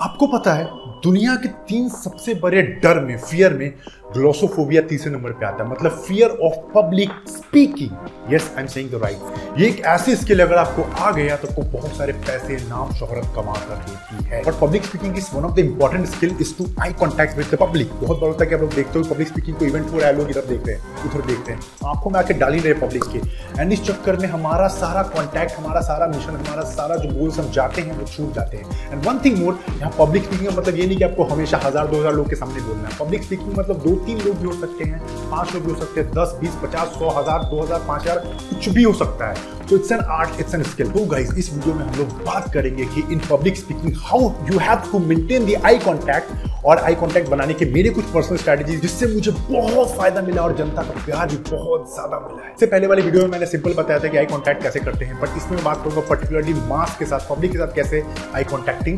आपको पता है दुनिया के तीन सबसे बड़े डर में फियर में ग्लोसोफोबिया तीसरे नंबर पे आता है। मतलब fear of public speaking yes I am saying the right ये एक ऐसी स्किल अगर आपको आ गया तो आपको बहुत सारे पैसे, नाम, शोहरत कमा कर देती है। But public speaking is one of the important skill is to eye contact with the public बहुत बड़ा होता है कि आप लोग देखते हो पब्लिक स्पीकिंग को इवेंट हो रहा है, लोग इधर देख रहे हैं, उधर देख रहे हैं। आँखों में आके डाल ही रहे पब्लिक के। एंड इस चक्कर में हमारा सारा कॉन्टैक्ट हमारा सारा मिशन हमारा सारा जो गोल्स हम जाते हैं, वो छूट जाते हैं। एंड वन थिंग मोर यहाँ पब्लिक स्पीकिंग मतलब ये नहीं कि आपको हमेशा हज़ार, दो हज़ार लोग के सामने बोलना है। पब्लिक स्पीकिंग मतलब दो तीन लोग भी हो सकते हैं, पाँच लोग भी हो सकते हैं, दस, बीस, पचास, सौ, हज़ार, दो हज़ार, पाँच हज़ार, कुछ भी हो सकता है। तो it's an art it's an skill तो गाइस इस वीडियो में हम लोग बात करेंगे कि in public speaking how you have to maintain the eye contact और आई कांटेक्ट बनाने के मेरे कुछ पर्सनल स्ट्रेटजी जिससे मुझे बहुत फ़ायदा मिला और जनता का प्यार भी बहुत ज़्यादा मिला है। इससे पहले वाले वीडियो में मैंने सिंपल बताया था कि आई कांटेक्ट कैसे करते हैं बट इसमें बात करूँगा पर्टिकुलरली मास के साथ पब्लिक के साथ कैसे आई है।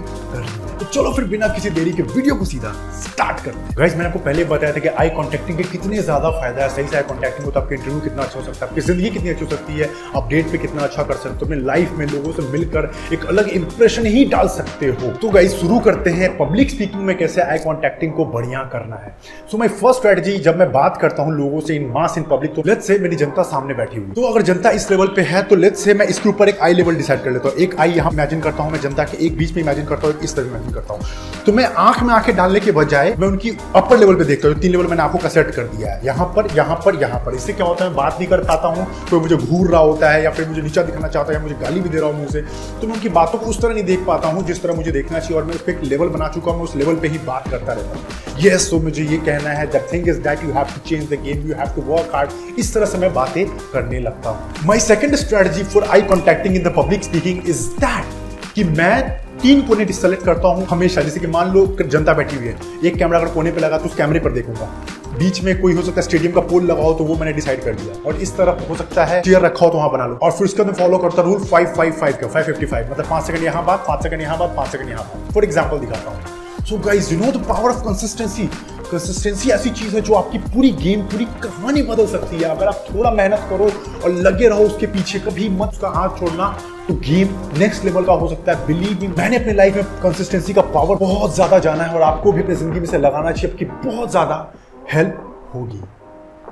तो चलो फिर बिना किसी देरी के वीडियो को सीधा स्टार्ट करते हैं। गाइस मैंने आपको पहले बताया था कि आई कांटेक्टिंग के कितने ज़्यादा फ़ायदा है। सही से आई कांटेक्टिंग हो तो आपके इंटरव्यू कितना अच्छा हो सकता है, आपकी ज़िंदगी कितनी अच्छी हो सकती है आप डेट पे कितना अच्छा कर सकते हो, अपने लाइफ में लोगों से मिलकर एक अलग इंप्रेशन ही डाल सकते हो। तो गाइस शुरू करते हैं पब्लिक स्पीकिंग में कैसे आई कांटेक्टिंग को बढ़िया करना है। सो माई फ़र्स्ट स्ट्रेटजी जब मैं बात करता हूँ लोगों से इन मास इन पब्लिक तो लेट्स से मेरी जनता सामने बैठी हुई तो अगर जनता इस लेवल पे है तो लेट्स से मैं इसके ऊपर एक आई लेवल डिसाइड कर लेता हूँ। एक आई यहाँ इमेजिन करता हूँ मैं, जनता के एक बीच में इमेजिन करता हूँ इस तरह इमेजिन करता हूँ। तो मैं आँख में आँखें डालने के बजाय मैं उनकी अपर लेवल पे देखता हूँ। तीन लेवल मैंने आँखों का सेट कर दिया है। यहाँ पर यहाँ पर यहाँ पर। इससे क्या होता है, मैं बात नहीं कर पाता हूँ। कोई मुझे घूर रहा होता है या फिर मुझे नीचा दिखाना चाहता है मुझे गाली भी दे रहा हूँ मुँह से तो मैं उनकी बातों को उस तरह नहीं देख पाता हूँ जिस तरह मुझे देखना चाहिए। और मैं उस पर एक लेवल बना चुका हूँ उस लेवल पे ही बात करता रहता हूँ। यस तो मुझे ये कहना है the thing is that you have to change the game you have to work hard इस तरह से मैं बातें करने लगता हूँ। My second strategy for eye contacting in the public speaking is that कि मैं तीन कोने सेलेक्ट करता हूँ हमेशा। जैसे कि मान लो जनता बैठी हुई है, एक कैमरा अगर कोने पे लगा तो उस कैमरे पर देखूँगा। बीच में कोई हो सकता है स्टेडियम का पोल लगाओ तो वो मैंने डिसाइड कर दिया। और इस तरफ़ हो सकता है चेयर रखा हो तो वहाँ बना लो। और फिर उसके बाद फॉलो करता रूल फाइव फाइव फाइव का फाइव फिफ्टी फाइव मतलब पाँच सेकंड यहाँ बात पाँच सेकंड यहाँ बात पाँच सेकंड यहाँ बात फॉर एग्ज़ाम्पल दिखाता हूँ। So guys you know the power of consistency consistency ऐसी चीज़ है जो आपकी पूरी गेम पूरी कहानी बदल सकती है। अगर आप थोड़ा मेहनत करो और लगे रहो उसके पीछे, कभी मत उसका हाथ छोड़ना तो गेम नेक्स्ट लेवल का हो सकता है। बिलीव मी मैंने अपने लाइफ में कंसिस्टेंसी का पावर बहुत ज़्यादा जाना है और आपको भी अपनी ज़िंदगी में से लगाना चाहिए, आपकी बहुत ज़्यादा हेल्प होगी।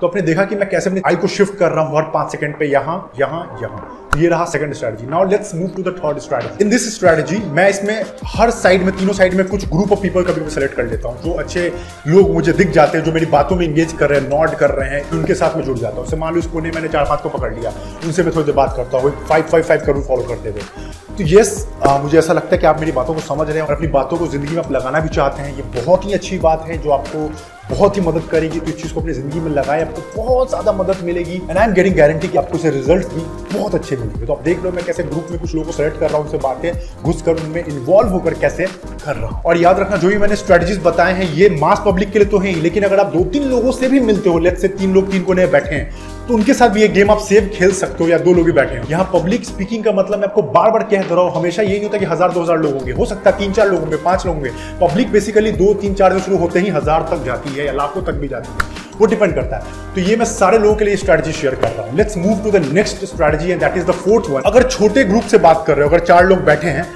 तो आपने देखा कि मैं कैसे अपनी आई को शिफ्ट कर रहा हूँ हर पाँच सेकंड पे यहाँ यहाँ यहाँ। ये रहा second strategy now let's move to the third strategy in this strategy मैं इसमें हर साइड में, तीनों साइड में कुछ ग्रुप ऑफ़ पीपल कभी भी मैं सेलेक्ट कर लेता हूँ। जो अच्छे लोग मुझे दिख जाते हैं, जो मेरी बातों में इंगेज कर रहे हैं नॉट कर रहे हैं, उनके साथ में जुड़ जाता हूँ। मान लो इस कोने मैंने चार पाँच को पकड़ लिया। उनसे मैं थोड़ी देर बात करता हूँ। फाइव फाइव फाइव करूँ फॉलो करते हुए। तो यस मुझे ऐसा लगता है कि आप मेरी बातों को समझ रहे हैं, और अपनी बातों को ज़िंदगी में आप लगाना भी चाहते हैं। ये बहुत ही अच्छी बात है, जो आपको बहुत ही मदद करेगी तो इस चीज़ को अपनी ज़िंदगी में लगाए। आपको बहुत ज़्यादा मदद मिलेगी। And I am getting guarantee कि आपको इसे रिज़ल्ट भी बहुत अच्छे मिलेंगे। तो आप देख लो मैं कैसे ग्रुप में कुछ लोगों को सेलेक्ट कर रहा हूँ, उनसे बातें घुस कर उनमें इन्वॉल्व होकर कैसे कर रहा हूँ। और याद रखना, जो भी मैंने स्ट्रेटेजीज बताए हैं, ये मास पब्लिक के लिए तो है लेकिन अगर आप दो तीन लोगों से भी मिलते हो लेट से तीन लोग, तीन को नए बैठे हैं तो उनके साथ भी ये गेम आप सेव खेल सकते हो या दो लोग ही बैठे हो। यहाँ पब्लिक स्पीकिंग का मतलब मैं आपको बार बार कह रहा हूँ, हमेशा यही नहीं होता कि हज़ार, दो हज़ार लोग होंगे। हो सकता है तीन चार लोग होंगे, पाँच लोग होंगे। पब्लिक बेसिकली दो, तीन, चार से शुरू होते ही हज़ार तक जाती है या लाखों तक भी जाती है। वो डिपेंड करता है। तो ये मैं सारे लोगों के लिए स्ट्रेटजी शेयर कर रहा हूँ। Let's move to the next strategy and that is the fourth one अगर छोटे ग्रुप से बात कर रहे हो, अगर चार लोग बैठे हैं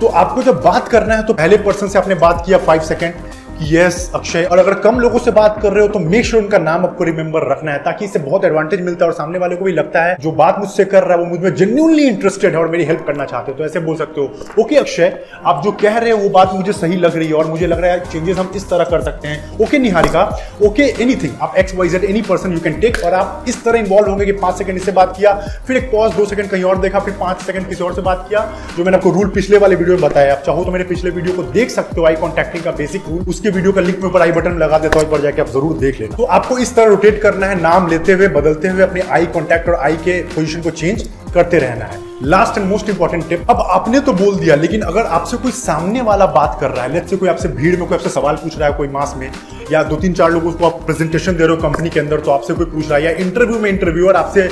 तो आपको जब बात करना है तो पहले पर्सन से आपने बात किया फाइव सेकेंड यस अक्षय और अगर कम लोगों से बात कर रहे हो तो मेक श्योर उनका नाम आपको रिमेंबर रखना है, ताकि इससे बहुत एडवांटेज मिलता है और सामने वाले को भी लगता है, जो बात मुझसे कर रहा है, वो मुझमें जेन्यूनली इंटरेस्टेड है और मेरी हेल्प करना चाहते हो। तो ऐसे बोल सकते हो। ओके अक्षय आप जो कह रहे हो, वो बात मुझे सही लग रही है और मुझे लग रहा है चेंजेस हम इस तरह कर सकते हैं। ओके निहारिका ओके एनीथिंग आप X Y Z any person you can take और आप इस तरह इन्वॉल्व होंगे कि पाँच सेकंड इससे बात किया, फिर एक पॉज दो सेकंड कहीं और देखा, फिर पाँच सेकंड किसी और से बात किया, जो मैंने आपको रूल पिछले वाले वीडियो में बताया। आप चाहो तो मेरे पिछले वीडियो को देख सकते हो आई कॉन्टैक्टिंग का बेसिक रूल उसके वीडियो का लिंक में ऊपर आई बटन लगा देता हूँ एक जाके आप ज़रूर देख लेना। तो आपको इस तरह रोटेट करना है, नाम लेते हुए, बदलते हुए, अपने आई कॉन्टैक्ट और आई के पोजीशन को चेंज करते रहना है। Last and most important tip अब आपने तो बोल दिया, लेकिन अगर आपसे कोई सामने वाला बात कर रहा है लेट्स से कोई आपसे भीड़ में, कोई आपसे सवाल पूछ रहा है कोई मास में, या दो तीन चार लोगों को आप प्रेजेंटेशन दे रहे हो कंपनी के अंदर तो आपसे कोई पूछ रहा है, या इंटरव्यू में इंटरव्यूअर आपसे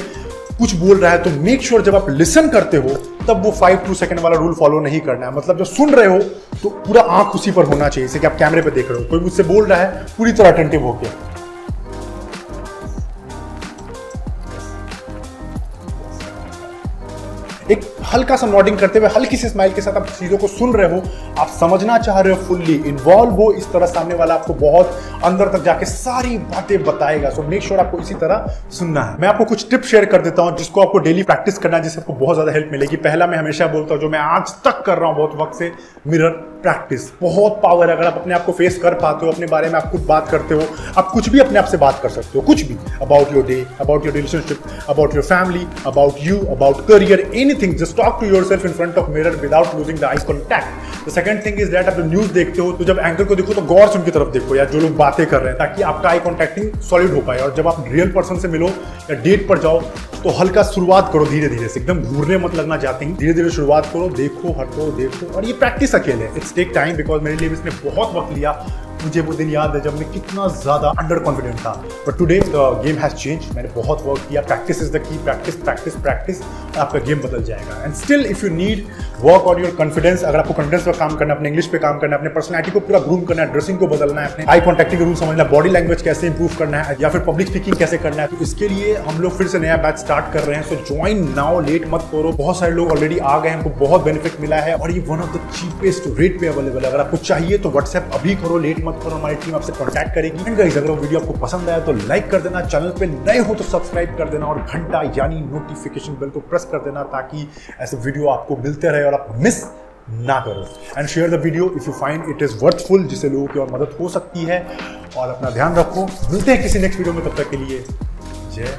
कुछ बोल रहा है तो मेक श्योर sure जब आप लिसन करते हो, तब वो फाइव टू सेकंड वाला रूल फॉलो नहीं करना है। मतलब जब सुन रहे हो तो पूरा आँख उसी पर होना चाहिए, जैसे कि आप कैमरे पर देख रहे हो, कोई मुझसे बोल रहा है, पूरी तरह अटेंटिव होकर हल्का सा नॉडिंग करते हुए, हल्की सी स्माइल के साथ आप चीज़ों को सुन रहे हो, आप समझना चाह रहे हो फुल्ली इन्वॉल्व हो, इस तरह सामने वाला आपको बहुत अंदर तक जाके सारी बातें बताएगा। सो मेक श्योर आपको इसी तरह सुनना है। मैं आपको कुछ टिप्स शेयर कर देता हूँ, जिसको आपको डेली प्रैक्टिस करना है, जिससे आपको बहुत ज़्यादा हेल्प मिलेगी। पहला मैं हमेशा बोलता हूँ, जो मैं आज तक कर रहा हूँ, बहुत वक्त से मिरर प्रैक्टिस बहुत पावर है, अगर आप अपने आप को फेस कर पाते हो, अपने बारे में आप कुछ बात करते हो, आप कुछ भी अपने आप से बात कर सकते हो, कुछ भी। About your day about your relationship about your family about you about career anything just talk to yourself in front of mirror without losing the eye contact the second thing is that आप news देखते हो तो जब anchor को देखो तो गौर से उनकी तरफ़ देखो, या जो लोग बातें कर रहे हैं, ताकि आपका आई कॉन्टैक्टिंग सॉलिड हो पाए। और जब आप रियल पर्सन से मिलो, या डेट पर जाओ तो हल्का शुरुआत करो धीरे धीरे से। एकदम घूरने मत लगना चाहते हैं। धीरे धीरे शुरुआत करो, देखो, हटो, देखो। और ये प्रैक्टिस अकेले इट्स टेक टाइम बिकॉज़ मेरे लिए इसने बहुत वक्त लिया। मुझे वो दिन याद है जब मैं कितना ज़्यादा अंडर कॉन्फिडेंट था। But today the game has change मैंने बहुत वर्क किया। Practice is the key practice practice practice आपका गेम बदल जाएगा। And still if you need work on your confidence अगर आपको कॉन्फिडेंस पर काम करना अपने इंग्लिश पे काम करना अपने पर्सनैलिटी को पूरा ग्रूम करना है ड्रेसिंग को बदलना है, अपने आई कॉन्टैक्टिंग रूल समझना बॉडी लैंग्वेज कैसे इंप्रूव करना है, या फिर पब्लिक स्पीकिंग कैसे करना है तो इसके लिए हम लोग फिर से नया बैच स्टार्ट कर रहे हैं। सो ज्वाइन नाउ लेट मत करो। बहुत सारे लोग ऑलरेडी आ गए हमको बहुत बेनिफिट मिला है और ये one of the cheapest rate पे अवेलेबल है। अगर आपको चाहिए तो व्हाट्सएप अभी करो लेट मत करो, हमारी टीम आपसे कॉन्टैक्ट करेगी। एंड गाइस अगर वीडियो आपको पसंद आया तो लाइक कर देना चैनल पे नए हो तो सब्सक्राइब कर देना और घंटा यानी नोटिफिकेशन बेल को प्रेस कर देना ताकि ऐसे वीडियो आपको मिलते रहे और आप मिस ना करो. And share the video if you find it is worthful जिससे लोगों की और मदद हो सकती है. और अपना ध्यान रखो. मिलते हैं किसी नेक्स्ट वीडियो में. तब तक के लिए जय